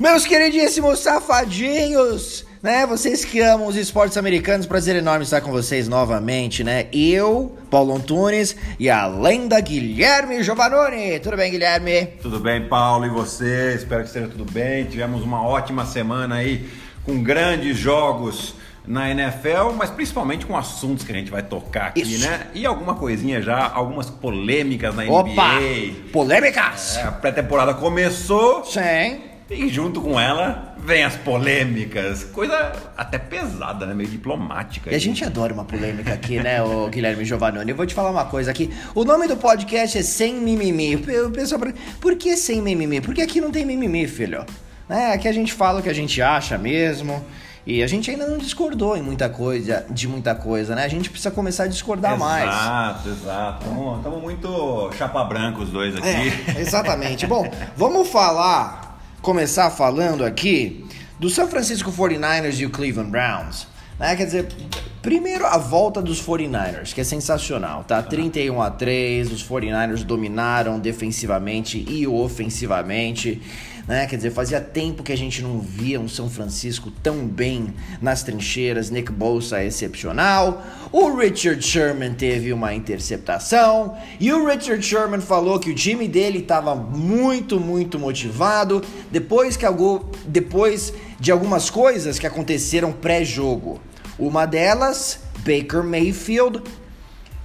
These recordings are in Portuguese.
Meus queridíssimos safadinhos, né? Vocês que amam os esportes americanos, prazer enorme estar com vocês novamente, né? Eu, Paulo Antunes e a lenda Guilherme Giovanoni. Tudo bem, Guilherme? Tudo bem, Paulo, e você? Espero que esteja tudo bem. Tivemos uma ótima semana aí com grandes jogos na NFL, mas principalmente com assuntos que a gente vai tocar aqui, Isso. né? E alguma coisinha já, algumas polêmicas na Opa! NBA. Polêmicas! É, a pré-temporada começou Sim. E junto com ela vem as polêmicas. Coisa até pesada, né? Meio diplomática. E a gente adora uma polêmica aqui, né, o Guilherme Giovanoni? Eu vou te falar uma coisa aqui. O nome do podcast é Sem Mimimi. O pessoal, por que sem mimimi? Porque aqui não tem mimimi, filho. É, aqui a gente fala o que a gente acha mesmo. E a gente ainda não discordou em muita coisa, de muita coisa, né? A gente precisa começar a discordar mais. Exato, exato. Estamos muito chapa branca os dois aqui. É, exatamente. Bom, vamos falar, começar falando aqui do São Francisco 49ers e o Cleveland Browns. Né? Quer dizer, primeiro a volta dos 49ers, que é sensacional, tá? 31 a 3, os 49ers dominaram defensivamente e ofensivamente. Né? Quer dizer, fazia tempo que a gente não via um São Francisco tão bem nas trincheiras. Nick Bosa é excepcional. O Richard Sherman teve uma interceptação. E o Richard Sherman falou que o time dele estava muito, muito motivado depois, que algo, depois de algumas coisas que aconteceram pré-jogo. Uma delas, Baker Mayfield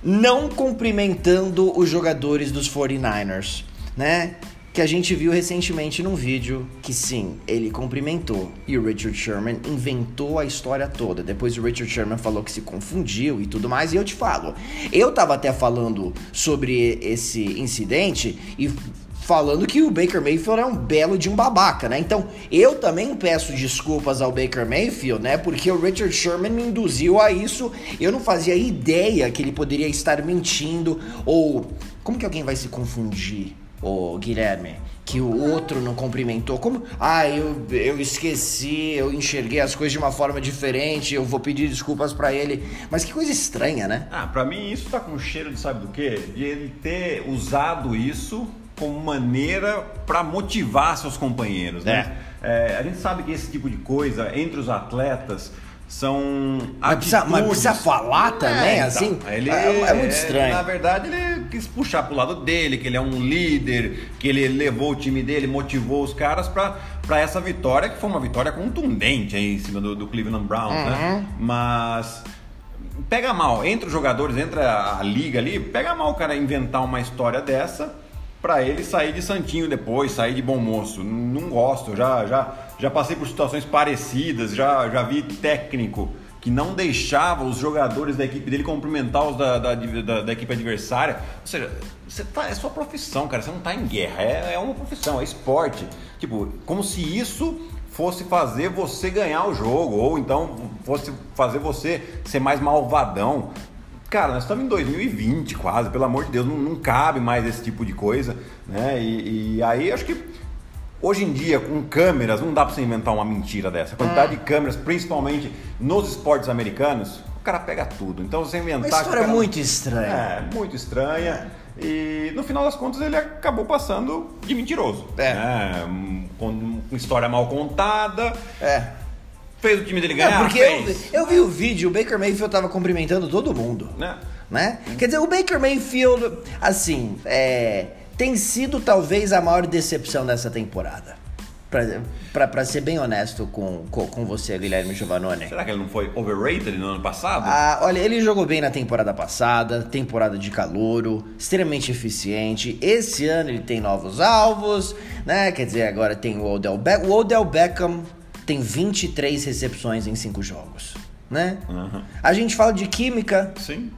não cumprimentando os jogadores dos 49ers, né? que a gente viu recentemente num vídeo que sim, ele cumprimentou e o Richard Sherman inventou a história toda. Depois o Richard Sherman falou que se confundiu e tudo mais, e eu te falo, eu tava até falando sobre esse incidente e falando que o Baker Mayfield é um belo de um babaca, né? Então, eu também peço desculpas ao Baker Mayfield, né? Porque o Richard Sherman me induziu a isso. Eu não fazia ideia que ele poderia estar mentindo ou como que alguém vai se confundir? Ô, Guilherme, que o outro não cumprimentou. Como? Ah, eu, eu esqueci, eu enxerguei as coisas de uma forma diferente, eu vou pedir desculpas para ele. Mas que coisa estranha, né? Ah, pra mim isso tá com cheiro de sabe do quê? De ele ter usado isso como maneira para motivar seus companheiros, né? É, a gente sabe que esse tipo de coisa entre os atletas são Mas precisa, mas precisa falar também, então, assim? ele é, é muito estranho. Na verdade, ele quis puxar pro lado dele, que ele é um líder, que ele levou o time dele, motivou os caras para essa vitória, que foi uma vitória contundente aí em cima do, do Cleveland Browns, Uhum. né? Mas pega mal, entre os jogadores, entre a, a liga ali, pega mal o cara inventar uma história dessa para ele sair de santinho depois, sair de bom moço. Não gosto, já, já, já passei por situações parecidas, já, já vi técnico que não deixava os jogadores da equipe dele cumprimentar os da, da, da, da equipe adversária. Ou seja, você tá, é sua profissão, cara, você não tá em guerra, é, é uma profissão, é esporte. Tipo, como se isso fosse fazer você ganhar o jogo, ou então fosse fazer você ser mais malvadão. Cara, nós estamos em 2020 quase, pelo amor de Deus, não, não cabe mais esse tipo de coisa, né? E, e, aí acho que hoje em dia, com câmeras, não dá pra você inventar uma mentira dessa. A quantidade de câmeras, principalmente nos esportes americanos, o cara pega tudo. Então você inventar. Uma história cara- muito estranha. É, muito estranha. E no final das contas ele acabou passando de mentiroso. É. né? Com uma história mal contada. É. Fez o time dele É, ganhar. porque eu, eu vi o vídeo, o Baker Mayfield tava cumprimentando todo mundo. Né? né? Quer dizer, o Baker Mayfield, assim, é, tem sido talvez a maior decepção dessa temporada. Pra ser bem honesto com, com, com você, Guilherme Giovanoni. Será que ele não foi overrated no ano passado? Ah, olha, ele jogou bem na temporada passada, temporada de calouro, extremamente eficiente. Esse ano ele tem novos alvos, né? Quer dizer, agora tem o Odell Beckham. O Odell Beckham tem 23 recepções em 5 jogos, né? Uhum. A gente fala de química, Sim.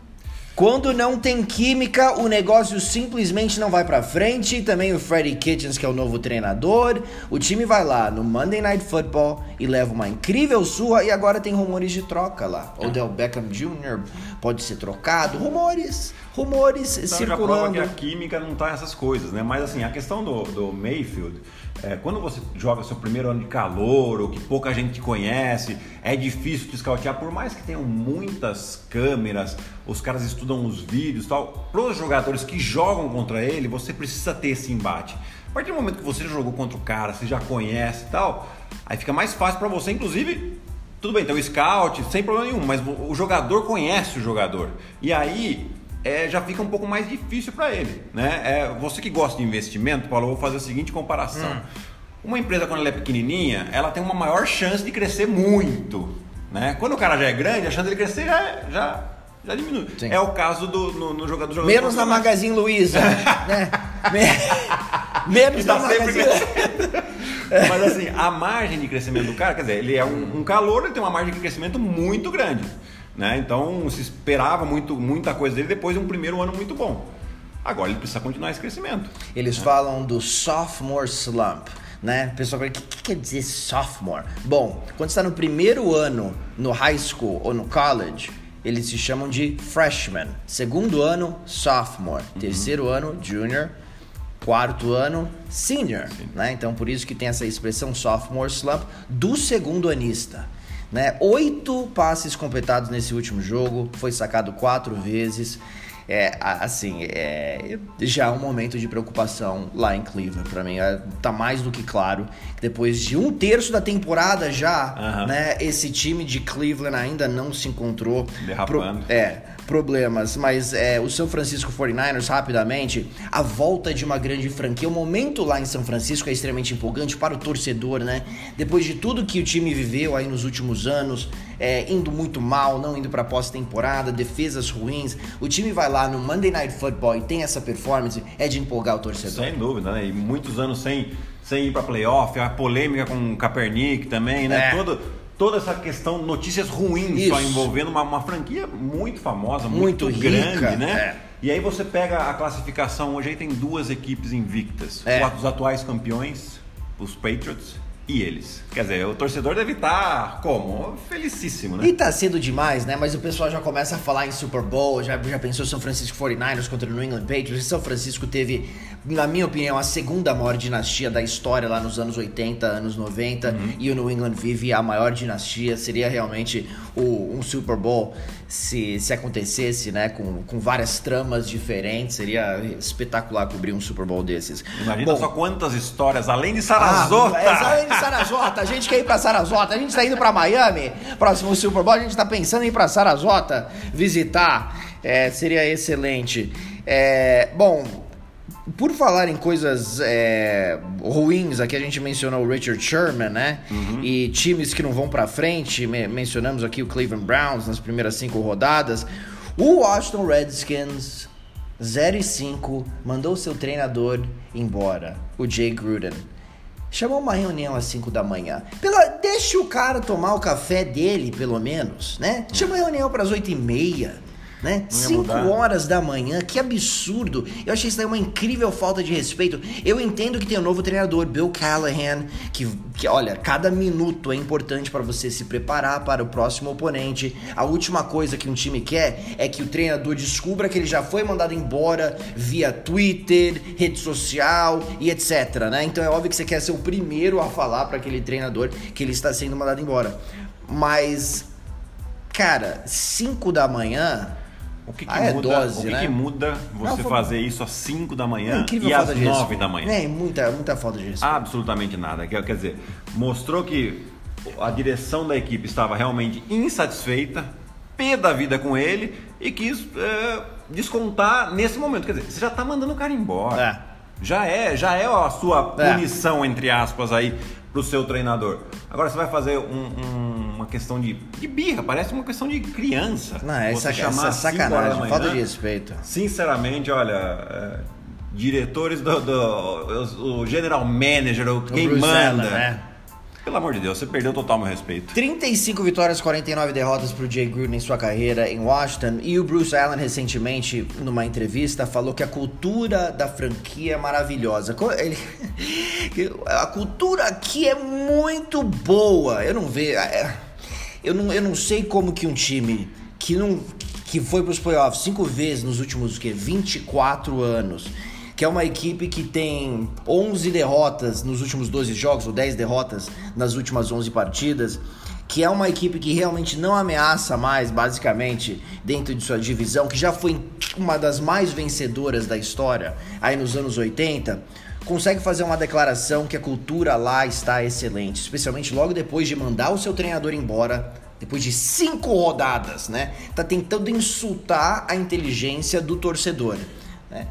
quando não tem química, o negócio simplesmente não vai pra frente. Também o Freddie Kitchens, que é o novo treinador. O time vai lá no Monday Night Football e leva uma incrível surra. E agora tem rumores de troca lá. Odell Beckham Jr. pode ser trocado. Rumores, rumores Então já prova circulando. que a química não tá essas coisas, né? Mas assim, a questão do, do Mayfield, é, quando você joga seu primeiro ano de calor, ou que pouca gente te conhece, é difícil te escautear, por mais que tenham muitas câmeras, os caras estudam os vídeos tal. Para os jogadores que jogam contra ele, você precisa ter esse embate. partir do momento que você jogou contra o cara, você já conhece e tal, aí fica mais fácil para você, inclusive. Tudo bem, tem o scout, sem problema nenhum, mas o jogador conhece o jogador. E aí é, já fica um pouco mais difícil para ele. Né? É, você que gosta de investimento, Paulo, eu vou fazer a seguinte comparação. Hum. Uma empresa, quando ela é pequenininha, ela tem uma maior chance de crescer muito. Né? Quando o cara já é grande, a chance dele crescer já, já já diminui. Sim. É o caso do no, no jogador, jogador. Menos na Magazine Luiza. né? Menos na Magazine Mas assim, a margem de crescimento do cara, quer dizer, ele é um, um calor, ele tem uma margem de crescimento muito grande. Né? Então se esperava muito, muita coisa dele depois de um primeiro ano muito bom. Agora ele precisa continuar esse crescimento. Eles né? falam do sophomore slump. Né? Pessoal o que, que quer dizer sophomore? Bom, quando está no primeiro ano no high school ou no college, eles se chamam de freshman. Segundo ano, sophomore. Uhum. Terceiro ano, junior. Quarto ano, senior. Né? Então, por isso que tem essa expressão sophomore slump do segundo anista. Né? Oito passes completados nesse último jogo, foi sacado quatro vezes é, assim, é, já é um momento de preocupação lá em Cleveland para mim. É, tá mais do que claro que depois de um terço da temporada já, uhum. né, esse time de Cleveland ainda não se encontrou. Derrapando. Pro, é, problemas, mas é, o São Francisco 49ers, rapidamente, a volta de uma grande franquia, o momento lá em São Francisco é extremamente empolgante para o torcedor, né? Depois de tudo que o time viveu aí nos últimos anos, é, indo muito mal, não indo para pós-temporada, defesas ruins, o time vai lá no Monday Night Football e tem essa performance, é de empolgar o torcedor. Sem dúvida, né? E muitos anos sem, sem ir para playoff, a polêmica com o Kaepernick também, né? É. Todo toda essa questão, notícias ruins Isso. só envolvendo uma, uma, franquia muito famosa, muito, muito grande, rica, né? É. E aí você pega a classificação, hoje aí tem duas equipes invictas. É. Os atuais campeões, os Patriots, e eles. Quer dizer, o torcedor deve estar tá como? Felicíssimo, né? E tá cedo demais, né? Mas o pessoal já começa a falar em Super Bowl, já, já pensou São Francisco 49ers contra o New England Patriots. E São Francisco teve, na minha opinião, a segunda maior dinastia da história lá nos anos 80, anos 90. Uhum. E o New England vive a maior dinastia. Seria realmente o, um Super Bowl se, se acontecesse, né? Com, com várias tramas diferentes. Seria espetacular cobrir um Super Bowl desses. Imagina Bom, só quantas histórias, além de Sarasota. Ah, além de Sarasota, a gente quer ir para Sarasota, a gente está indo para Miami, próximo Super Bowl, a gente está pensando em ir para Sarasota visitar, é, seria excelente. É, bom, por falar em coisas é, ruins, aqui a gente mencionou o Richard Sherman, né? Uhum. E times que não vão para frente, mencionamos aqui o Cleveland Browns nas primeiras cinco rodadas. O Washington Redskins 0 e 5 mandou seu treinador embora, o Jay Gruden. Chamou uma reunião às 5 da manhã. Pela, deixa o cara tomar o café dele, pelo menos, né? Chama a reunião para as 8 e meia né? 5 horas da manhã, que absurdo. Eu achei isso daí uma incrível falta de respeito. Eu entendo que tem um novo treinador, Bill Callahan, que, que olha, cada minuto é importante para você se preparar para o próximo oponente. A última coisa que um time quer é que o treinador descubra que ele já foi mandado embora via Twitter, rede social e etc, né? Então é óbvio que você quer ser o primeiro a falar para aquele treinador que ele está sendo mandado embora. Mas cara, 5 da manhã o que, que ah, é muda, dose, o que, né? que muda você Não, fazer isso às 5 da manhã é e às 9 da manhã? É, muita, muita falta de respeito. Absolutamente nada. Quer, dizer, mostrou que a direção da equipe estava realmente insatisfeita, pé da vida com ele e quis é, descontar nesse momento. Quer dizer, você já está mandando o cara embora. É. Já é, já é a sua é. punição, entre aspas, aí pro seu treinador. Agora você vai fazer um, um, uma questão de, de, birra, parece uma questão de criança. Não, é essa, essa sacanagem, manhã, falta de respeito. Sinceramente, olha, é, diretores do, do, o general manager, o quem Bruce manda. Né? Pelo amor de Deus, você perdeu total meu respeito. 35 vitórias, 49 derrotas para o Jay Gruden em sua carreira em Washington. E o Bruce Allen, recentemente, numa entrevista, falou que a cultura da franquia é maravilhosa. Ele... A cultura aqui é muito boa. Eu não vejo. É, eu não, eu não sei como que um time que não que foi para os playoffs cinco vezes nos últimos que 24 anos que é uma equipe que tem 11 derrotas nos últimos 12 jogos, ou 10 derrotas nas últimas 11 partidas, que é uma equipe que realmente não ameaça mais, basicamente, dentro de sua divisão, que já foi uma das mais vencedoras da história, aí nos anos 80. consegue fazer uma declaração que a cultura lá está excelente, especialmente logo depois de mandar o seu treinador embora, depois de cinco rodadas, né? Tá tentando insultar a inteligência do torcedor. Né?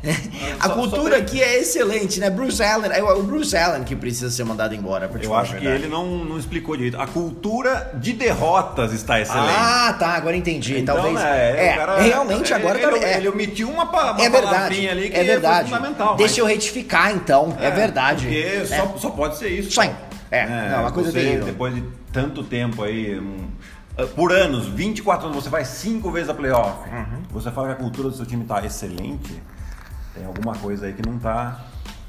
A cultura aqui é excelente, né? Bruce Allen, é o Bruce Allen que precisa ser mandado embora. Eu acho que ele não, não explicou direito. A cultura de derrotas está excelente. Ah, tá, agora entendi. Então, Talvez. né, é, o cara- realmente agora ele, tá. é, ele omitiu uma, uma é verdade. palavrinha ali que é verdade. fundamental. Deixa mas- eu retificar então. É, verdade. Porque É. só, só pode ser isso. Sim. É, não, uma coisa você, terrível. Depois de tanto tempo aí, um, uh, por anos, 24 anos, você vai cinco vezes a playoff. Uhum. Você fala que a cultura do seu time tá excelente, tem alguma coisa aí que não tá,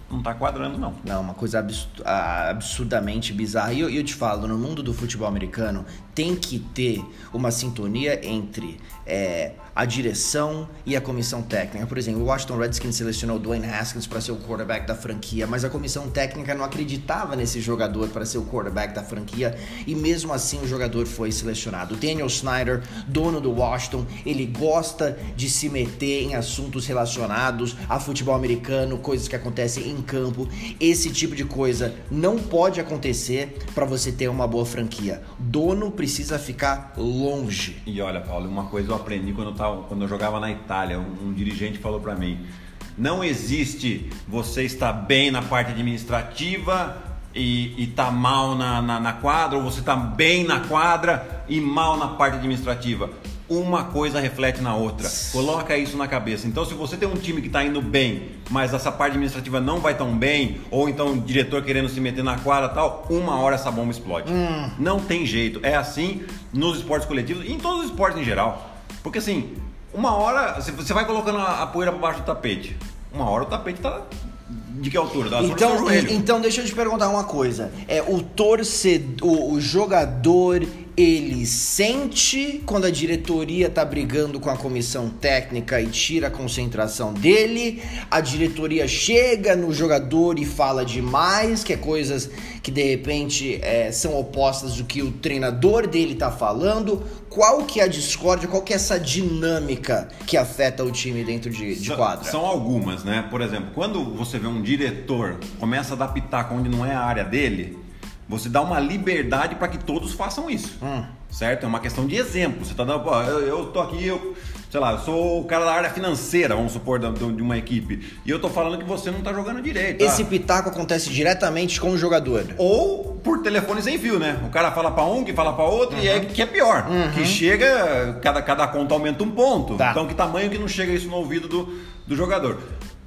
não tá quadrando, não. Não, uma coisa abs- absurdamente bizarra. E eu, eu te falo, no mundo do futebol americano, tem que ter uma sintonia entre é, a direção e a comissão técnica. Por exemplo, o Washington Redskins selecionou Dwayne Haskins para ser o quarterback da franquia, mas a comissão técnica não acreditava nesse jogador para ser o quarterback da franquia e mesmo assim o jogador foi selecionado. Daniel Snyder, dono do Washington, ele gosta de se meter em assuntos relacionados a futebol americano, coisas que acontecem em campo. Esse tipo de coisa não pode acontecer para você ter uma boa franquia. Dono precisa ficar longe. E olha, Paulo, uma coisa eu aprendi quando eu, quando eu jogava na Itália. Um, um dirigente falou pra mim: não existe você estar bem na parte administrativa e, e tá mal na, na, na quadra, ou você tá bem na quadra e mal na parte administrativa. Uma coisa reflete na outra. Coloca isso na cabeça. Então, se você tem um time que está indo bem, mas essa parte administrativa não vai tão bem, ou então o diretor querendo se meter na quadra tal, uma hora essa bomba explode. Não tem jeito. É assim nos esportes coletivos e em todos os esportes em geral. Porque assim, uma hora você- vai colocando a a poeira por baixo do tapete. Uma hora o tapete tá de que altura? Da do seu Então, joelho. e- então deixa eu te perguntar uma coisa. É o torcedor, o jogador, ele sente quando a diretoria tá brigando com a comissão técnica e tira a concentração dele. A diretoria chega no jogador e fala demais, que é coisas que de repente é, são opostas do que o treinador dele tá falando. Qual que é a discórdia? Qual que é essa dinâmica que afeta o time dentro de, de São- quadra? São algumas, né? Por exemplo, quando você vê um diretor começa a pitaco onde não é a área dele, você dá uma liberdade para que todos façam isso. Hum. Certo? É uma questão de exemplo. Você tá dando, pô, eu, eu tô aqui, eu, sei lá, eu sou o cara da área financeira, vamos supor, do- de uma equipe, e eu tô falando que você não tá jogando direito. Esse ah. pitaco acontece diretamente com o jogador. Ou por telefone sem fio, né? O cara fala pra um, que fala pra outro, e é que é pior. Que chega, cada, cada conta aumenta um ponto. Tá. Então, que tamanho que não chega isso no ouvido do, do jogador.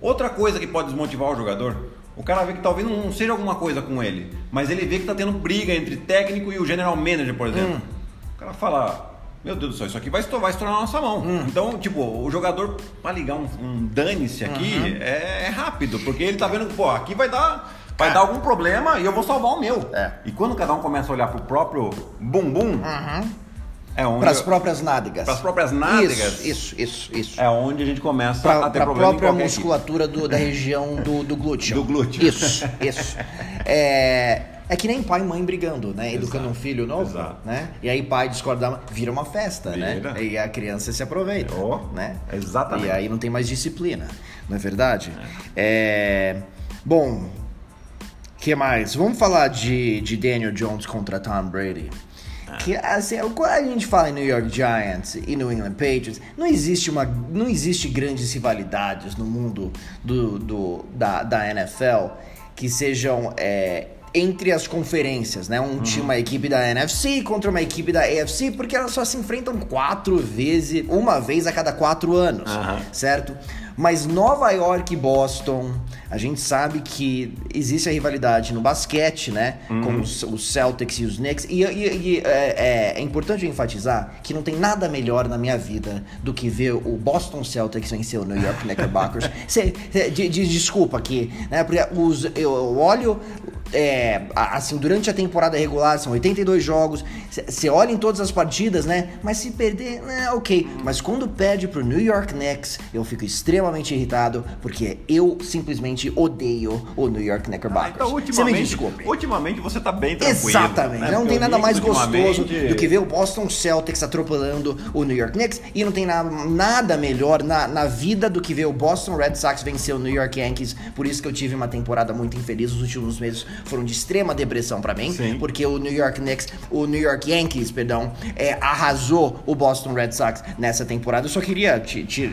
Outra coisa que pode desmotivar o jogador, o cara vê que talvez não seja alguma coisa com ele, mas ele vê que tá tendo briga entre técnico e o general manager, por exemplo. O cara fala. Meu Deus do céu, isso aqui vai estourar, vai estourar na nossa mão. Então, tipo, o jogador, pra ligar um, um dane-se aqui, é, é rápido, porque ele tá vendo que, pô, aqui vai dar. Vai É. dar algum problema e eu vou salvar o meu. É. E quando cada um começa a olhar pro próprio bumbum, é onde. Para as próprias nádegas. Pras próprias nádegas. Isso, isso, isso. isso. É onde a gente começa Pra, a ter problema em própria qualquer equipe. musculatura do- da região do, do glúteo. Do glúteo. Isso, isso. É, é que nem pai e mãe brigando, né? Educando Exato, um filho novo, exato. né? E aí pai discorda, vira uma festa, né? Vira. E a criança se aproveita, Oh, né? exatamente. E aí não tem mais disciplina, não é verdade? É... Bom, que mais? Vamos falar de, de Daniel Jones contra Tom Brady. Que assim, quando a gente fala em New York Giants e New England Patriots, não existe uma, não existe grandes rivalidades no mundo do, do- da, da NFL que sejam é, entre as conferências, né? Um time, uma equipe da NFC contra uma equipe da AFC, porque elas só se enfrentam quatro vezes, uma vez a cada quatro anos, Aham. certo? Mas Nova York e Boston, a gente sabe que existe a rivalidade no basquete, né? Com os, os Celtics e os Knicks. E, e- e, é, é- é importante enfatizar que não tem nada melhor na minha vida do que ver o Boston Celtics vencer o New York Knickerbockers. Cê- cê- de- de- desculpa aqui, né? Porque os, eu olho é, assim, durante a temporada regular são 82 jogos, você olha em todas as partidas, né? Mas se perder, né, ok. Mas quando perde pro New York Knicks, eu fico extremamente irritado, porque eu simplesmente odeio o New York Knickerbockers. Ah, então, ultimamente, me desculpe. Ultimamente você tá bem tranquilo. Exatamente. Né? Não tem nada mais gostoso do que ver o Boston Celtics atropelando o New York Knicks e não tem nada, nada melhor na, na vida do que ver o Boston Red Sox vencer o New York Yankees. Por isso que eu tive uma temporada muito infeliz. Os últimos meses foram de extrema depressão para mim, Sim. porque o New York Knicks, o New York Yankees, perdão, é, arrasou o Boston Red Sox nessa temporada. Eu só queria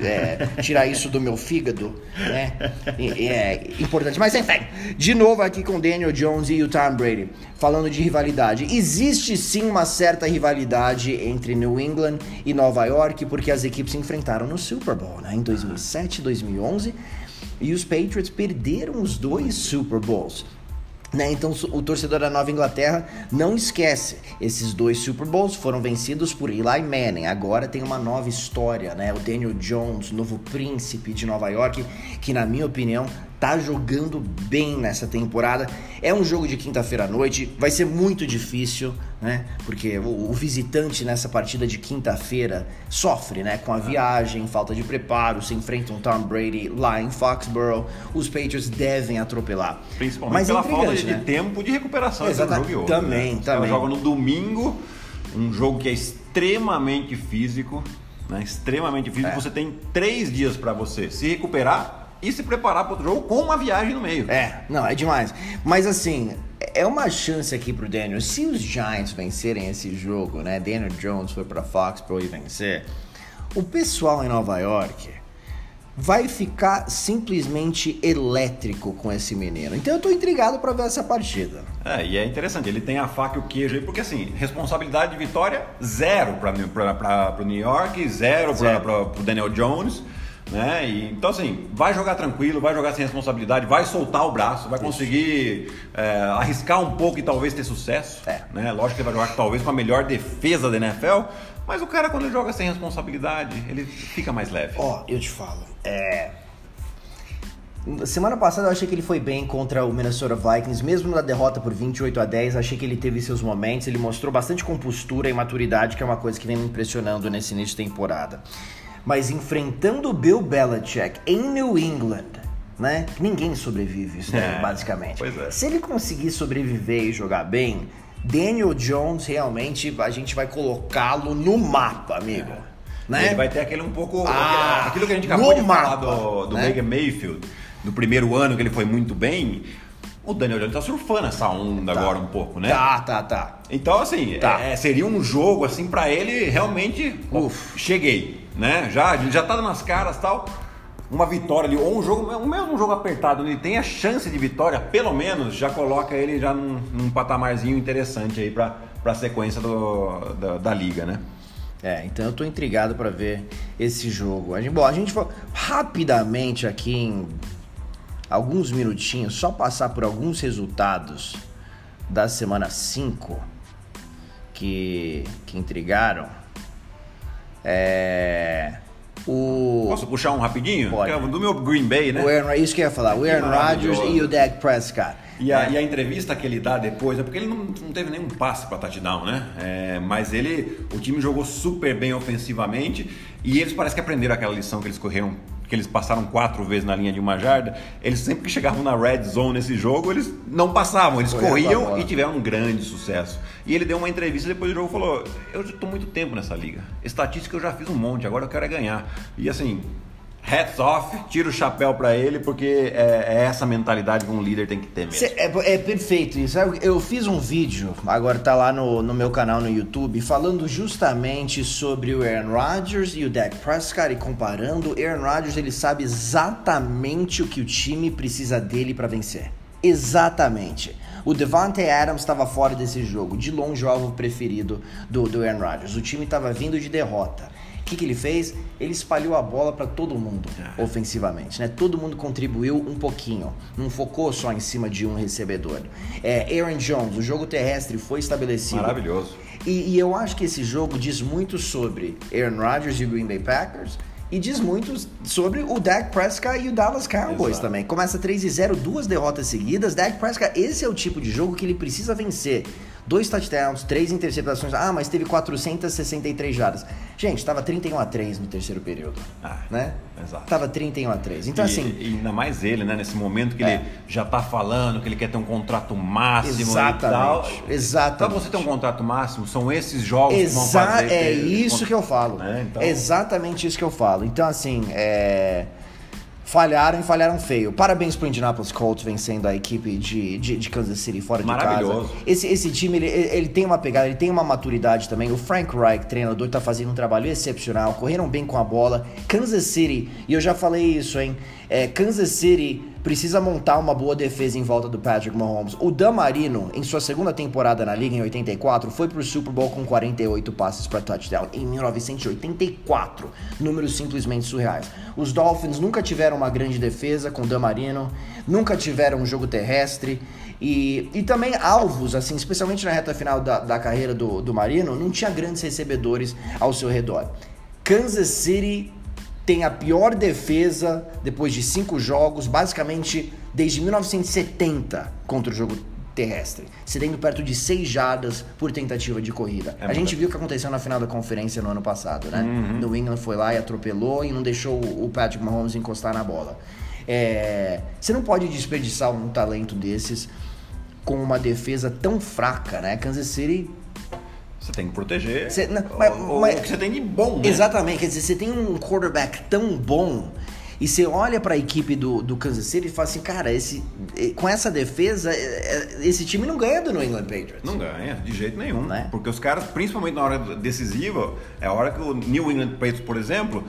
é, tirar isso do meu fígado, né? É, importante. Mas enfim, de novo aqui com Daniel Jones e o Tom Brady, falando de rivalidade. Existe sim uma certa rivalidade entre New England e Nova York, porque as equipes se enfrentaram no Super Bowl, né? Em 2007 e 2011. E os Patriots perderam os dois Super Bowls. Né? Então o torcedor da Nova Inglaterra não esquece, esses dois Super Bowls foram vencidos por Eli Manning. Agora tem uma nova história, né? O Daniel Jones, novo príncipe de Nova York, que na minha opinião tá jogando bem nessa temporada. É um jogo de quinta-feira à noite, vai ser muito difícil, né? Porque o, o visitante nessa partida de quinta-feira sofre, né? Com a viagem, falta de preparo, se enfrenta um Tom Brady lá em Foxborough. Os Patriots devem atropelar. Principalmente Mas pela falta de, né? tempo de recuperação Exatamente. jogo e outro, Também, né? também. joga no domingo, um jogo que é extremamente físico, né? Extremamente físico. É. Você tem três dias para você se recuperar e se preparar para outro jogo com uma viagem no meio. É, não, é demais. Mas assim, é uma chance aqui pro Daniel. Se os Giants vencerem esse jogo, né? Daniel Jones foi para Foxborough e vencer. O pessoal em Nova York vai ficar simplesmente elétrico com esse menino. Então eu tô intrigado para ver essa partida. É, e é interessante, ele tem a faca e o queijo aí, porque assim, responsabilidade de vitória, zero para o New York, zero, zero. para o Daniel Jones. Né? E, então, assim, vai jogar tranquilo, vai jogar sem responsabilidade, vai soltar o braço, vai conseguir é, arriscar um pouco e talvez ter sucesso. É. Né? Lógico que ele vai jogar talvez com a melhor defesa da NFL, mas o cara, quando ele joga sem responsabilidade, ele fica mais leve. Ó, oh, eu te falo, é. Semana passada eu achei que ele foi bem contra o Minnesota Vikings, mesmo na derrota por 28 a 10, achei que ele teve seus momentos, ele mostrou bastante compostura e maturidade, que é uma coisa que vem me impressionando nesse início de temporada mas enfrentando o Bill Belichick em New England, né? Ninguém sobrevive isso, né? É, basicamente. Pois é. Se ele conseguir sobreviver e jogar bem, Daniel Jones realmente a gente vai colocá-lo no mapa, amigo. É. Né? Ele vai ter aquele um pouco. Ah, aquilo que a gente acabou de mapa, falar do, do né? Baker Mayfield, do primeiro ano que ele foi muito bem. O Daniel Jones tá surfando essa onda tá. agora um pouco, né? Tá, tá, tá. Então, assim, tá. É, seria um jogo, assim, para ele realmente. Uf. Cheguei né? Já, já tá nas caras tal. Uma vitória ali, ou um jogo, mesmo jogo apertado, ele tem a chance de vitória, pelo menos já coloca ele já num, num patamarzinho interessante aí para a sequência do, da, da liga, né? É, então eu tô intrigado para ver esse jogo. A gente, bom, a gente vai rapidamente aqui em alguns minutinhos, só passar por alguns resultados da semana 5 que, que intrigaram. É. O... Posso puxar um rapidinho? Pode. É do meu Green Bay, né? O Aaron, isso que eu ia falar, o Aaron Rodgers e o Dak Prescott. E a, é. e a, entrevista que ele dá depois, é porque ele não, não teve nenhum passe para touchdown, né? É, mas ele, o time jogou super bem ofensivamente e eles parece que aprenderam aquela lição que eles correram que eles passaram quatro vezes na linha de uma jarda, eles sempre que chegavam na red zone nesse jogo, eles não passavam, eles corriam e tiveram um grande sucesso. E ele deu uma entrevista depois do jogo e falou: Eu estou muito tempo nessa liga. Estatística eu já fiz um monte, agora eu quero é ganhar. E assim, hats off, tira o chapéu para ele, porque é, é, essa mentalidade que um líder tem que ter mesmo. Cê, é, é, perfeito isso. Eu fiz um vídeo, agora tá lá no, no meu canal no YouTube, falando justamente sobre o Aaron Rodgers e o Dak Prescott e comparando. Aaron Rodgers, ele sabe exatamente o que o time precisa dele para vencer. Exatamente. O Devante Adams estava fora desse jogo, de longe o alvo preferido do, do Aaron Rodgers. O time estava vindo de derrota que, que ele fez? Ele espalhou a bola para todo mundo é. ofensivamente, né? Todo mundo contribuiu um pouquinho, não focou só em cima de um recebedor. É, Aaron Jones, o jogo terrestre foi estabelecido. Maravilhoso. E, e eu acho que esse jogo diz muito sobre Aaron Rodgers e o Green Bay Packers E diz muito sobre o Dak Prescott e o Dallas Cowboys Exato. também. Começa 3 e 0, duas derrotas seguidas. Dak Prescott, esse é o tipo de jogo que ele precisa vencer. Dois touchdowns, três interceptações. Ah, mas teve 463 jardas. Gente, tava 31 a 3 no terceiro período. Ah, né? exato. Tava 31 a 3. Então, e, assim. e ainda mais ele, né? Nesse momento que É. ele já tá falando que ele quer ter um contrato máximo Exatamente, e tal. exatamente. Pra você ter um contrato máximo, são esses jogos que vão Exa fazer. é isso que eu falo. É, então- É exatamente isso que eu falo. Então, assim, é... falharam e falharam feio. Parabéns pro Indianapolis Colts vencendo a equipe de, de, de Kansas City fora de casa. Esse, esse time, ele, ele tem uma pegada, ele tem uma maturidade também. O Frank Reich, treinador, tá fazendo um trabalho excepcional. Correram bem com a bola. Kansas City, e eu já falei isso, hein? É, Kansas City precisa montar uma boa defesa em volta do Patrick Mahomes. O Dan Marino, em sua segunda temporada na liga, em 84, foi pro Super Bowl com 48 passes para touchdown. Em 1984. Números simplesmente surreais. Os Dolphins nunca tiveram uma grande defesa com o Dan Marino, nunca tiveram um jogo terrestre. E, e também alvos, assim, especialmente na reta final da, da carreira do, do Marino, não tinha grandes recebedores ao seu redor. Kansas City tem a pior defesa depois de cinco jogos, basicamente desde 1970 contra o jogo terrestre, cedendo perto de seis jardas por tentativa de corrida. É a gente viu o que aconteceu na final da conferência no ano passado, né? Uhum. New England foi lá e atropelou e não deixou o Patrick Mahomes encostar na bola. É, Você não pode desperdiçar um talento desses com uma defesa tão fraca, né? Kansas City Você tem que proteger Você- não, o- mas- o, mas- o que você tem de bom, né? Exatamente, quer dizer, você tem um quarterback tão bom e você olha para a equipe do, do Kansas City e fala assim, cara, esse, com essa defesa, eh, eh, esse time não ganha do New England Patriots. Não ganha, de jeito nenhum. Né? Porque os caras, principalmente na hora decisiva, é a hora que o New England Patriots, por exemplo,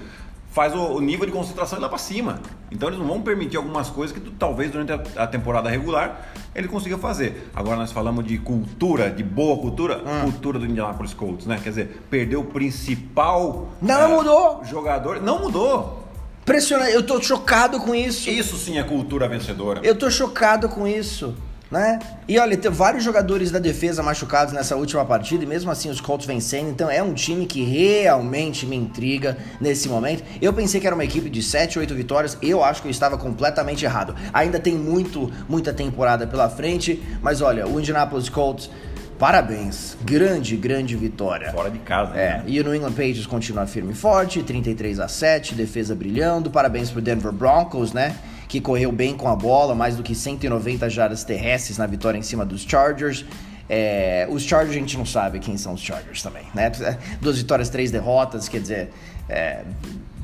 faz o, o nível de concentração ir lá pra cima. Então eles não vão permitir algumas coisas que tu, talvez durante a, a temporada regular ele consiga fazer. Agora nós falamos de cultura, de boa cultura, Hum. cultura do Indianapolis Colts, né? Quer dizer, perdeu o principal Não eh, mudou. jogador. Não mudou. Impressionante, eu tô chocado com isso. Isso sim é cultura vencedora. Eu tô chocado com isso, né? E olha, tem vários jogadores da defesa machucados nessa última partida e mesmo assim os Colts vencendo. Então é um time que realmente me intriga nesse momento. Eu pensei que era uma equipe de 7, 8 vitórias. Eu acho que eu estava completamente errado. Ainda tem muito, muita temporada pela frente, mas olha, o Indianapolis Colts, parabéns. Grande, grande vitória. Fora de casa. É, né? e o New England Patriots continua firme e forte, 33 a 7, defesa brilhando. Parabéns pro Denver Broncos, né? Que correu bem com a bola, mais do que 190 jardas terrestres na vitória em cima dos Chargers. É, os Chargers a gente não sabe quem são os Chargers também, né? Duas vitórias, três derrotas, quer dizer, é,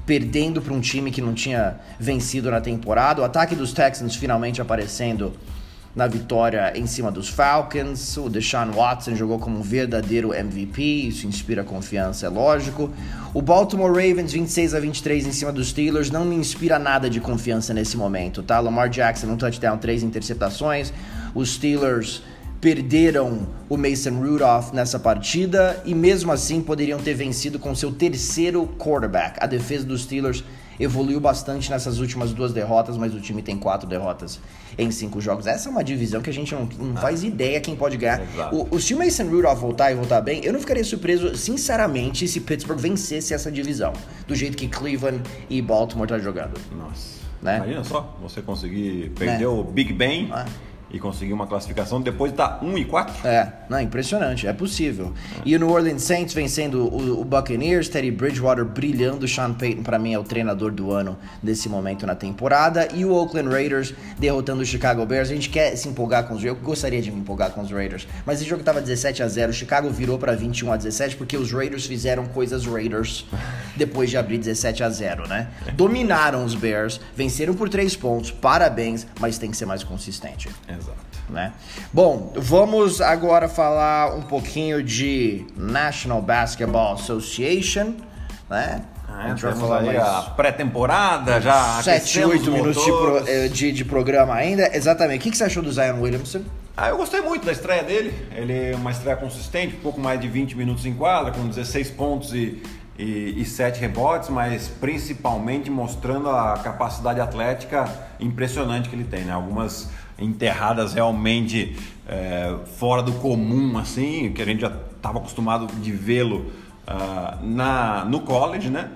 perdendo para um time que não tinha vencido na temporada. O ataque dos Texans finalmente aparecendo na vitória em cima dos Falcons. O Deshaun Watson jogou como um verdadeiro MVP, isso inspira confiança, é lógico. O Baltimore Ravens 26 a 23 em cima dos Steelers não me inspira nada de confiança nesse momento, tá? Lamar Jackson um touchdown, três interceptações. Os Steelers perderam o Mason Rudolph nessa partida e mesmo assim poderiam ter vencido com seu terceiro quarterback. A defesa dos Steelers evoluiu bastante nessas últimas duas derrotas, mas o time tem quatro derrotas em cinco jogos. Essa é uma divisão que a gente não, não faz ideia quem pode ganhar. O, o, se o Mason Rudolph voltar e voltar bem, eu não ficaria surpreso, sinceramente, se Pittsburgh vencesse essa divisão, do jeito que Cleveland e Baltimore tá jogando. Nossa. Né? Imagina só, você conseguir perder É. o Big Ben É. e conseguir uma classificação depois tá 1 e 4. É, não, impressionante, é possível. E o New Orleans Saints vencendo o, o Buccaneers, Teddy Bridgewater brilhando, Sean Payton pra mim é o treinador do ano nesse momento na temporada, e o Oakland Raiders derrotando o Chicago Bears. A gente quer se empolgar com os eu gostaria de me empolgar com os Raiders, mas esse jogo tava 17 a 0, o Chicago virou pra 21 a 17 porque os Raiders fizeram coisas Raiders depois de abrir 17 a 0, né? Dominaram os Bears, venceram por 3 pontos. Parabéns, mas tem que ser mais consistente Exato. Né? Bom, vamos agora falar um pouquinho de National Basketball Association, né? Ah, a gente falar aí a pré-temporada, já 7, aquecemos 8 os minutos de, pro- eh, de, de programa ainda. Exatamente. O que que você achou do Zion Williamson? Ah, eu gostei muito da estreia dele. Ele é uma estreia consistente, pouco mais de 20 minutos em quadra, com 16 pontos e, e, e 7 rebotes, mas principalmente mostrando a capacidade atlética impressionante que ele tem, né? Algumas enterradas realmente é, fora do comum, assim, que a gente já estava acostumado de vê-lo ah, na no college, né?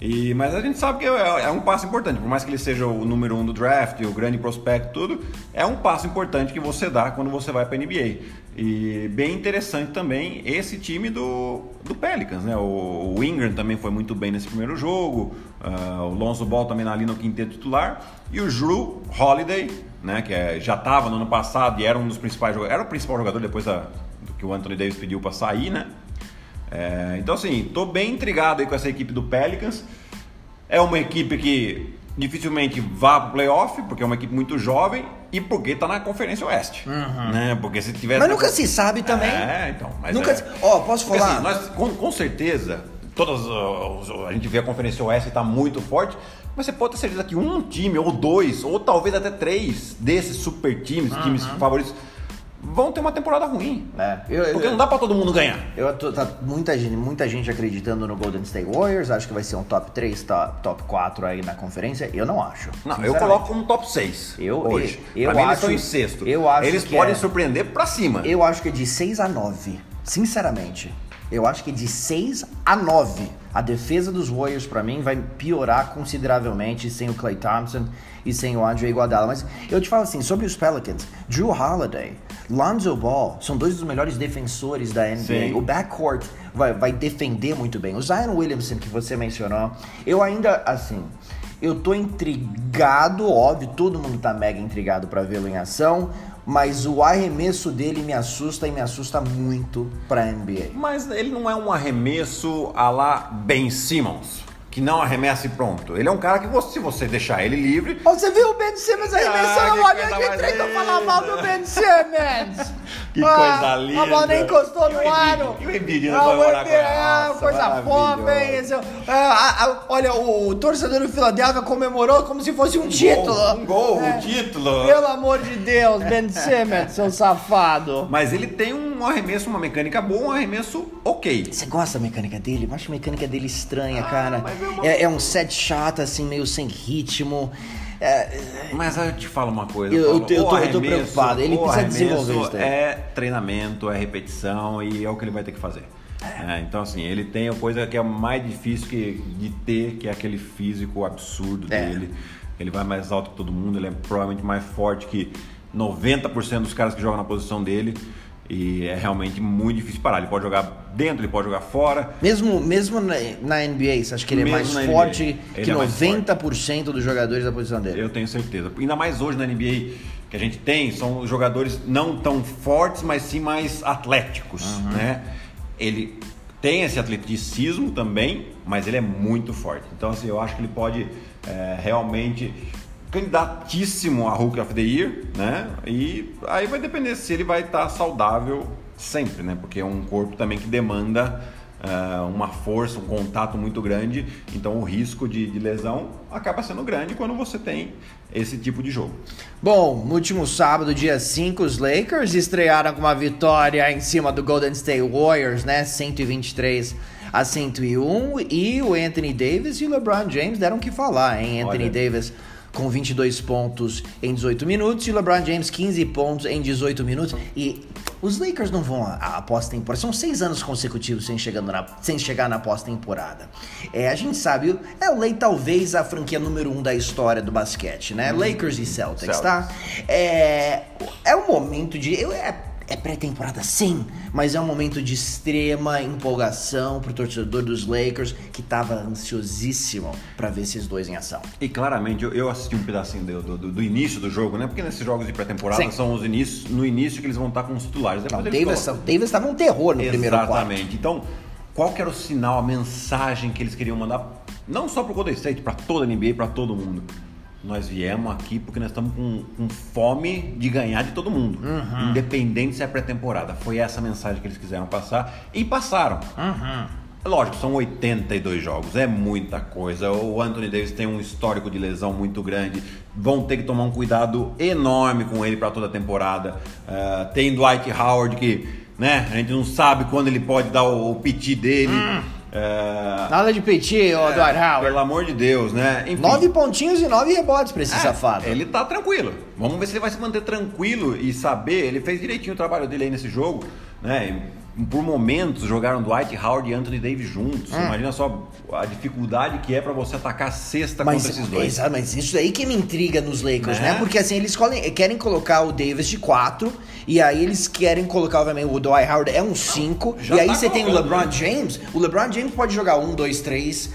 E, mas a gente sabe que é, é, um passo importante, por mais que ele seja o número um do draft, o grande prospecto, tudo, é um passo importante que você dá quando você vai para NBA. E bem interessante também esse time do, do Pelicans, né? O, o Ingram também foi muito bem nesse primeiro jogo, uh, o Lonzo Ball também ali no quinteto titular, e o Drew Holiday, né? Que é, já estava no ano passado e era um dos principais jogadores, era o principal jogador depois da, do que o Anthony Davis pediu para sair, né? É, então, assim, estou bem intrigado aí com essa equipe do Pelicans. É uma equipe que dificilmente vá para o playoff, porque é uma equipe muito jovem e porque está na Conferência Oeste. Uhum. Né? Porque se tivesse. Mas nunca se sabe também. É, então. Mas nunca é... se... Ó, posso porque, falar? Assim, nós, com, com certeza, todas, a gente vê a Conferência Oeste está muito forte, mas você pode ter certeza que um time, ou dois, ou talvez até três desses super times, uhum. times favoritos vão ter uma temporada ruim. É, eu, porque eu, não dá para todo mundo ganhar. Eu tá muita gente, muita gente acreditando no Golden State Warriors, acho que vai ser um top 3, top, top 4 aí na conferência. Eu não acho. Não, eu coloco um top 6 eu, hoje. Eu, eu acho, eles estão em sexto. Eu acho eles podem é, surpreender para cima. Eu acho que é de 6 a 9, sinceramente. Eu acho que de 6 a 9, a defesa dos Warriors para mim vai piorar consideravelmente sem o Clay Thompson e sem o Andre Iguodala. Mas eu te falo assim, sobre os Pelicans, Drew Holiday, Lonzo Ball são dois dos melhores defensores da NBA. Sim. O backcourt vai, vai defender muito bem. O Zion Williamson que você mencionou, eu ainda assim, eu tô intrigado, óbvio, todo mundo tá mega intrigado para vê-lo em ação, mas o arremesso dele me assusta e me assusta muito pra NBA. Mas ele não é um arremesso a lá Ben Simmons que não arremessa e pronto. Ele é um cara que você, se você deixar ele livre. Você viu o Ben Simmons arremessando? Ah, Olha que trem falar mal do Ben Simmons. que ah, coisa linda. A bola nem encostou no aro. E o Embiid não vai morar com É, coisa fofa, hein? Esse, é, olha, o, o, torcedor do Philadelphia comemorou como se fosse um, um título. Gol, um gol, é. um título. Pelo amor de Deus, Ben Simmons, seu safado. Mas ele tem um arremesso, uma mecânica boa, um arremesso ok. Você gosta da mecânica dele? Eu acho a mecânica dele estranha, ah, cara. É, é, um set chato, assim, meio sem ritmo. É, mas eu te falo uma coisa. Eu, eu, eu, tô, eu tô preocupado. Ele precisa desenvolver isso. É treinamento, é repetição e é o que ele vai ter que fazer. É, então, assim, ele tem a coisa que é mais difícil que, de ter, que é aquele físico absurdo é. dele. Ele vai mais alto que todo mundo, ele é provavelmente mais forte que 90% dos caras que jogam na posição dele. E é realmente muito difícil parar. Ele pode jogar dentro, ele pode jogar fora. Mesmo, mesmo na, na NBA, você acha que ele é mais forte que é 90% forte. dos jogadores da posição dele? Eu tenho certeza. Ainda mais hoje na NBA que a gente tem, são jogadores não tão fortes, mas sim mais atléticos. Uhum. Né? Ele tem esse atleticismo também, mas ele é muito forte. Então, assim, eu acho que ele pode é, realmente candidatíssimo a Hulk of the Year, né? E aí vai depender se ele vai estar saudável sempre, né? Porque é um corpo também que demanda uh, uma força, um contato muito grande, então o risco de, de, lesão acaba sendo grande quando você tem esse tipo de jogo. Bom, no último sábado, dia 5, os Lakers estrearam com uma vitória em cima do Golden State Warriors, né? 123 a 101 e o Anthony Davis e o LeBron James deram que falar, hein? Anthony Olha. Davis com 22 pontos em 18 minutos e LeBron James 15 pontos em 18 minutos. E os Lakers não vão à pós-temporada. São seis anos consecutivos sem, chegando na, sem chegar na pós-temporada. É, a gente sabe, é o Lay talvez a franquia número um da história do basquete, né? Hum, Lakers e Celtics, Celtics. tá? É, é o momento de. Eu, é, é pré-temporada sim, mas é um momento de extrema empolgação pro torcedor dos Lakers que tava ansiosíssimo para ver esses dois em ação. E claramente eu assisti um pedacinho do, do, do início do jogo, né? Porque nesses jogos de pré-temporada são os inícios, no início que eles vão estar com os titulares. Não, o Davis, Davis estava um terror no Exatamente. primeiro quarto. Exatamente. Então, qual que era o sinal, a mensagem que eles queriam mandar não só pro Golden State, para toda a NBA, para todo mundo? Nós viemos aqui porque nós estamos com, com fome de ganhar de todo mundo, uhum. independente se é pré-temporada. Foi essa mensagem que eles quiseram passar e passaram. Uhum. Lógico, são 82 jogos, é muita coisa. O Anthony Davis tem um histórico de lesão muito grande. Vão ter que tomar um cuidado enorme com ele para toda a temporada. Uh, tem Dwight Howard que, né, a gente não sabe quando ele pode dar o, o piti dele. Hum. É... Nada de peitinho, é, Dwight Howard. Pelo amor de Deus, né? Enfim. Nove pontinhos e nove rebotes pra esse é, safado. Ele tá tranquilo. Vamos ver se ele vai se manter tranquilo e saber. Ele fez direitinho o trabalho dele aí nesse jogo, né? Por momentos jogaram Dwight Howard e Anthony Davis juntos. Hum. Imagina só a dificuldade que é para você atacar a cesta Mas, contra esses dois. exato, mas isso aí que me intriga nos Lakers, Né? né? Porque assim, eles querem colocar o Davis de 4, e aí eles querem colocar, obviamente, o Dwight Howard é um 5, já e aí tá você tem o LeBron né? James, o LeBron James pode jogar 1, 2, 3,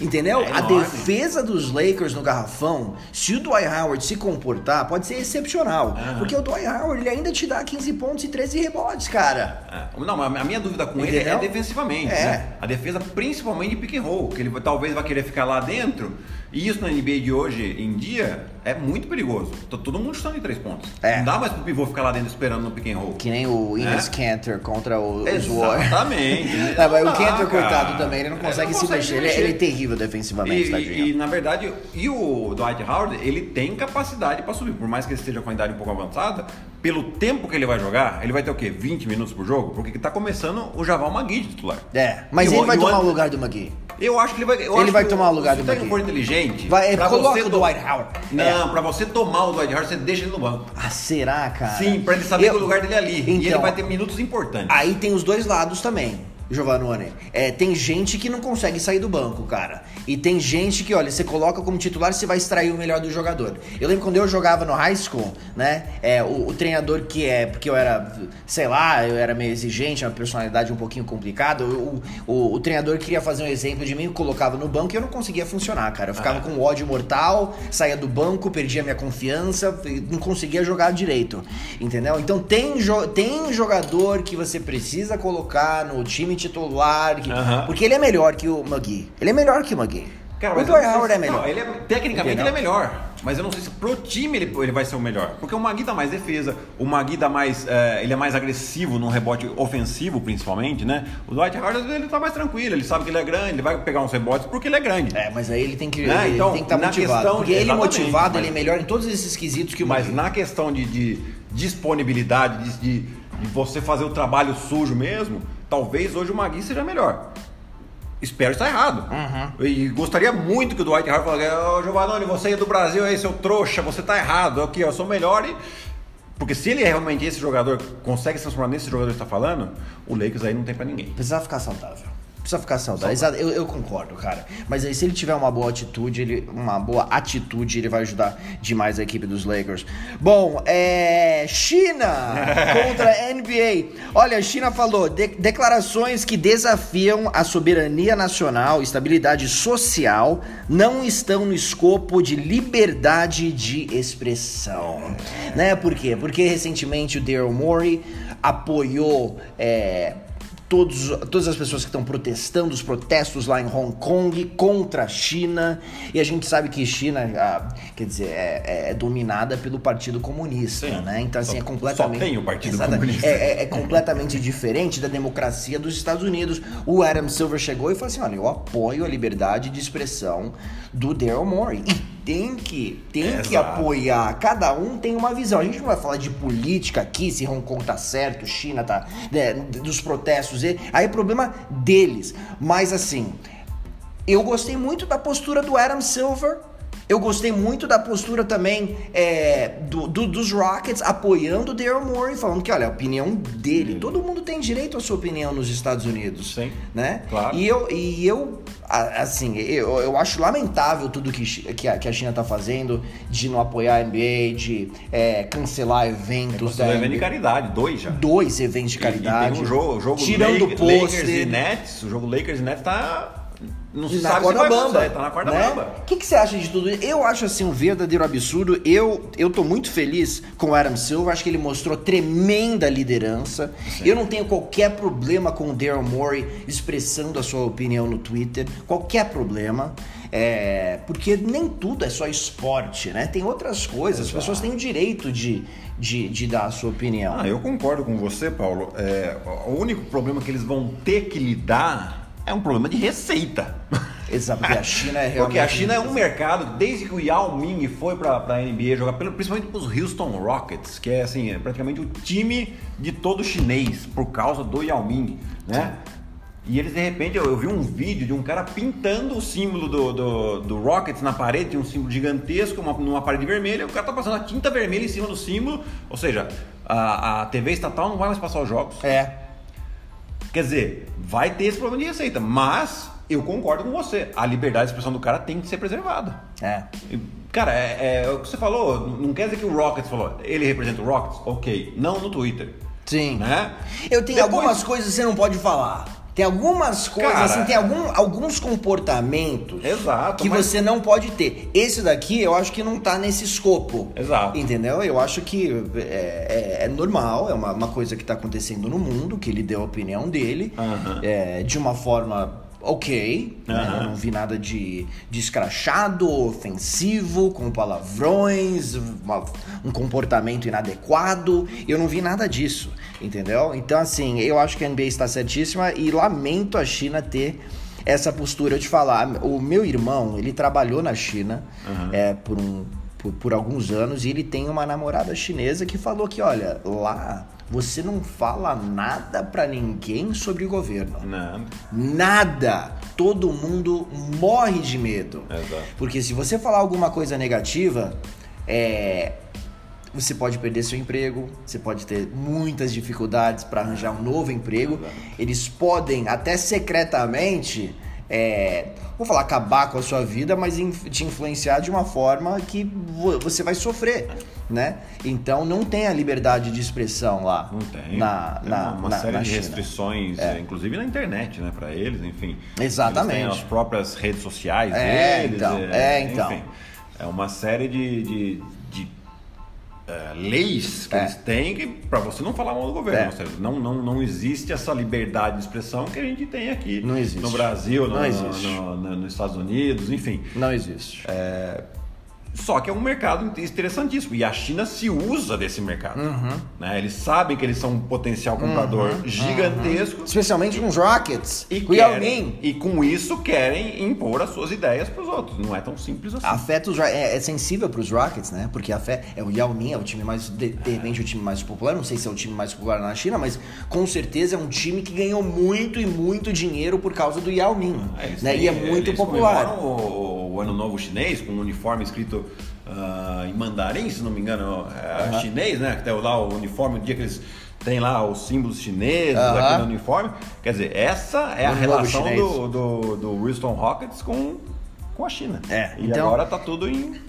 entendeu? É a defesa dos Lakers no garrafão, se o Dwight Howard se comportar, pode ser excepcional. Porque o Dwight Howard, ele ainda te dá 15 pontos e 13 rebotes, cara. É. Não, mas a minha dúvida com ele é Entendeu? defensivamente. É. né? A defesa, principalmente de pick and roll, que ele talvez vai querer ficar lá dentro. E isso na NBA de hoje em dia é muito perigoso. Tá todo mundo chutando em três pontos. É. Não dá mais pro pivô ficar lá dentro esperando no pick and roll. Que nem o Ines É. Cantor contra o, os Warriors. Exatamente. Não, mas o Cantor, coitado, também, ele não consegue, não se consegue mexer. Ele, ele é terrível defensivamente, E, e, na verdade, e o Dwight Howard, ele tem capacidade para subir. Por mais que ele esteja com a idade um pouco avançada, pelo tempo que ele vai jogar, ele vai ter o quê? 20 minutos por jogo? Porque tá começando o Javal Magui de titular. É, mas E ele o- vai tomar o lugar do McGee. Eu acho que ele vai. Ele vai tomar o lugar se do o técnico McGee. for inteligente. Vai, pra coloca você o to- Dwight Howard. Não, pra você tomar o Dwight Howard, você deixa ele no banco. Ah, será, cara? Sim, pra ele saber Eu- que o lugar dele é ali. e ele Então, vai ter minutos importantes. Aí tem os dois lados também, Giovanni. É, tem gente que não consegue sair do banco, cara. E tem gente que, olha, você coloca como titular, você vai extrair o melhor do jogador. Eu lembro quando eu jogava no high school, né? É, o, o treinador que é, porque eu era, sei lá, eu era meio exigente, uma personalidade um pouquinho complicada. O, o, o treinador queria fazer um exemplo de mim, colocava no banco e eu não conseguia funcionar, cara. Eu ficava Ah. com ódio mortal, saía do banco, perdia minha confiança, não conseguia jogar direito, entendeu? Então tem, jo tem jogador que você precisa colocar no time titular, que- Aham. porque ele é melhor que o McGee. Ele é melhor que o McGee. Cara, o Dwight Howard é melhor. não, ele é- tecnicamente Entendeu? ele é melhor. Mas eu não sei se pro time ele, ele vai ser o melhor. Porque o Magui dá mais defesa, o Magui dá mais. é, ele é mais agressivo no rebote ofensivo, principalmente, né? O Dwight Howard ele tá mais tranquilo, ele sabe que ele é grande, ele vai pegar uns rebotes porque ele é grande. É, mas aí ele tem que Né? ele Então, tem que estar na motivado. questão- porque ele motivado, mas- ele é melhor em todos esses quesitos que o Mas na questão de, de disponibilidade, de, de- de você fazer o trabalho sujo mesmo, talvez hoje o Magui seja melhor. Espero estar errado. Uhum. E gostaria muito que o Dwight Howard falasse, ô Giovanni, você é do Brasil aí, seu trouxa, você tá errado. Aqui, eu sou melhor e... Porque se ele é realmente esse jogador, consegue se transformar nesse jogador que está falando, o Lakers aí não tem pra ninguém. Precisa ficar saudável. Precisa ficar saudável. Exato, Eu, eu concordo, cara. Mas aí, se ele tiver uma boa atitude, ele, uma boa atitude, ele vai ajudar demais a equipe dos Lakers. Bom, é. China contra a NBA. Olha, a China falou de- declarações que desafiam a soberania nacional, estabilidade social, não estão no escopo de liberdade de expressão. Né? Por quê? Porque recentemente o Daryl Morey apoiou. é, todos, todas as pessoas que estão protestando, os protestos lá em Hong Kong contra a China. E a gente sabe que China, ah, quer dizer, é, é- é dominada pelo Partido Comunista, Sim. né? Então, assim, Só- é completamente. só tem o Partido Exatamente. Comunista. É, é- é completamente diferente da democracia dos Estados Unidos. O Adam Silver chegou e falou assim: olha, eu apoio a liberdade de expressão do Daryl Morey. E tem que, tem que Exato. apoiar. Cada um tem uma visão. A gente não vai falar de política aqui, se Hong Kong tá certo, China tá. né, dos protestos. e- Aí é problema deles. Mas assim, eu gostei muito da postura do Adam Silver. Eu gostei muito da postura também é, do, do- dos Rockets apoiando o Daryl Morey, falando que, olha, a opinião dele. Todo mundo tem direito à sua opinião nos Estados Unidos. Sim, Né? claro. E eu, e eu assim, eu, eu acho lamentável tudo que, que, a, que a China tá fazendo de não apoiar a NBA, de é, cancelar eventos Você da vai vendo de caridade, dois já. Dois eventos de E- caridade. E tem um jogo, jogo tirando Lakers pôster. e Nets. O jogo Lakers e Nets tá. Não se na sabe se corda vai bamba. Tá na corda né? bamba. O que, que você acha de tudo isso? Eu acho assim um verdadeiro absurdo. Eu, eu tô muito feliz com o Adam Silver. Acho que ele mostrou tremenda liderança. Eu não tenho qualquer problema com o Daryl Morey expressando a sua opinião no Twitter. Qualquer problema. É, porque nem tudo é só esporte, né? Tem outras coisas. As pessoas têm o direito de, de, de dar a sua opinião. Ah, eu concordo com você, Paulo. É, o único problema que eles vão ter que lidar é um problema de receita. Exato, porque a China é realmente. Porque a China é um mercado, desde que o Yao Ming foi pra, pra NBA jogar, principalmente pros Houston Rockets, que é assim, é praticamente o time de todo chinês, por causa do Yao Ming, né? E eles de repente, eu, eu vi um vídeo de um cara pintando o símbolo do, do, do Rockets na parede, tinha um símbolo gigantesco, uma, numa parede vermelha, o cara tá passando a tinta vermelha em cima do símbolo, ou seja, a, a TV estatal não vai mais passar os jogos. É. Quer dizer, vai ter esse problema de receita, mas eu concordo com você. A liberdade de expressão do cara tem que ser preservada. É. Cara, é, é, o que você falou, não quer dizer que o Rockets falou, ele representa o Rockets? Ok. Não no Twitter. Sim. Né? Eu tenho Depois- algumas coisas que você não pode falar. Tem algumas coisas, Cara, assim, tem algum, alguns comportamentos Exato, que mas- você não pode ter. Esse daqui eu acho que não tá nesse escopo. Exato. Entendeu? Eu acho que é, é- é normal, é uma, uma coisa que tá acontecendo no mundo, que ele deu a opinião dele, Aham. é, de uma forma ok. né? Aham. Eu não vi nada de, de escrachado, ofensivo, com palavrões, uma- um comportamento inadequado. Eu não vi nada disso, entendeu? Então, assim, eu acho que a NBA está certíssima e lamento a China ter essa postura. Te falar, o meu irmão, ele trabalhou na China é, por um. Por, por alguns anos, e ele tem uma namorada chinesa que falou que, olha, lá você não fala nada pra ninguém sobre o governo. Não. Nada. Todo mundo morre de medo. Exato. Porque se você falar alguma coisa negativa, é, você pode perder seu emprego, você pode ter muitas dificuldades para arranjar um novo emprego. Eles podem até secretamente, é, vou falar acabar com a sua vida, mas te influenciar de uma forma que vo- você vai sofrer, né? Então não tem a liberdade de expressão lá. Não tem. Na, Tem na, uma, na- série na de China. restrições, é, inclusive na internet, né, para eles, enfim. Exatamente. Eles têm as próprias redes sociais É, deles. então, é, então. Enfim, é uma série de, de, é, leis que É. eles têm para você não falar mal do governo. É. Seja, não, não, não existe essa liberdade de expressão que a gente tem aqui Não existe. no Brasil, no, Não existe. no- no- nos Estados Unidos, enfim. Não existe. Só que é um mercado interessantíssimo. E a China se usa desse mercado. Uhum. Né? Eles sabem que eles são um potencial comprador gigantesco. Especialmente com os Rockets. E, com Ming. e com isso querem impor as suas ideias para os outros. Não é tão simples assim. Afeta os, é, é sensível para os Rockets, né? Porque afeta, é o Yao Ming, é o time mais de, de repente o time mais popular. Não sei se é o time mais popular na China, mas com certeza é um time que ganhou muito e muito dinheiro por causa do Yao Ming, É, eles né? E é muito popular. O, o ano novo chinês com um uniforme escrito ah, em mandarim, se não me engano, é chinês, né? Até lá o uniforme, o dia que eles têm lá os símbolos chineses Aham. aqui no uniforme. Quer dizer, essa é a relação do, do, do Houston Rockets com, com a China. É, e então- agora tá tudo em,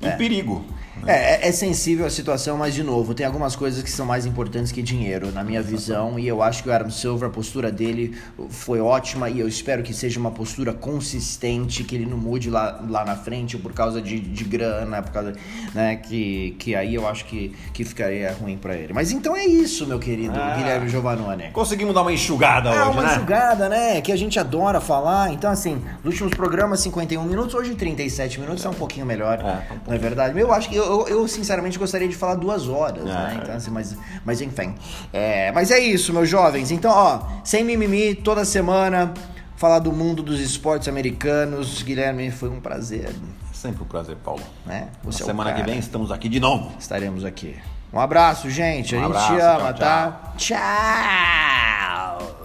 em perigo. É, é, é sensível a situação, mas de novo, tem algumas coisas que são mais importantes que dinheiro, na minha visão, e eu acho que o Adam Silver, a postura dele foi ótima, e eu espero que seja uma postura consistente, que ele não mude lá, lá na frente por causa de, de grana, por causa, né, que, que aí eu acho que, que ficaria ruim pra ele. Mas então é isso, meu querido Ah. Guilherme Giovanoni. Conseguimos dar uma enxugada Ah, hoje, uma né? enxugada, né? Que a gente adora falar. Então, assim, nos últimos programas, 51 minutos, hoje 37 minutos é um pouquinho melhor. É, tá um não é verdade? Eu acho que eu, eu, sinceramente gostaria de falar duas horas, né? É. Então, assim, mas, mas enfim. É, mas é isso, meus jovens. Então, ó, sem mimimi, toda semana, falar do mundo dos esportes americanos. Guilherme, foi um prazer, Sempre um prazer, Paulo. né? Na Você é o semana que cara. vem estamos aqui de novo. estaremos aqui. Um abraço, gente. Um a gente abraço, te ama, tchau, tá? Tchau.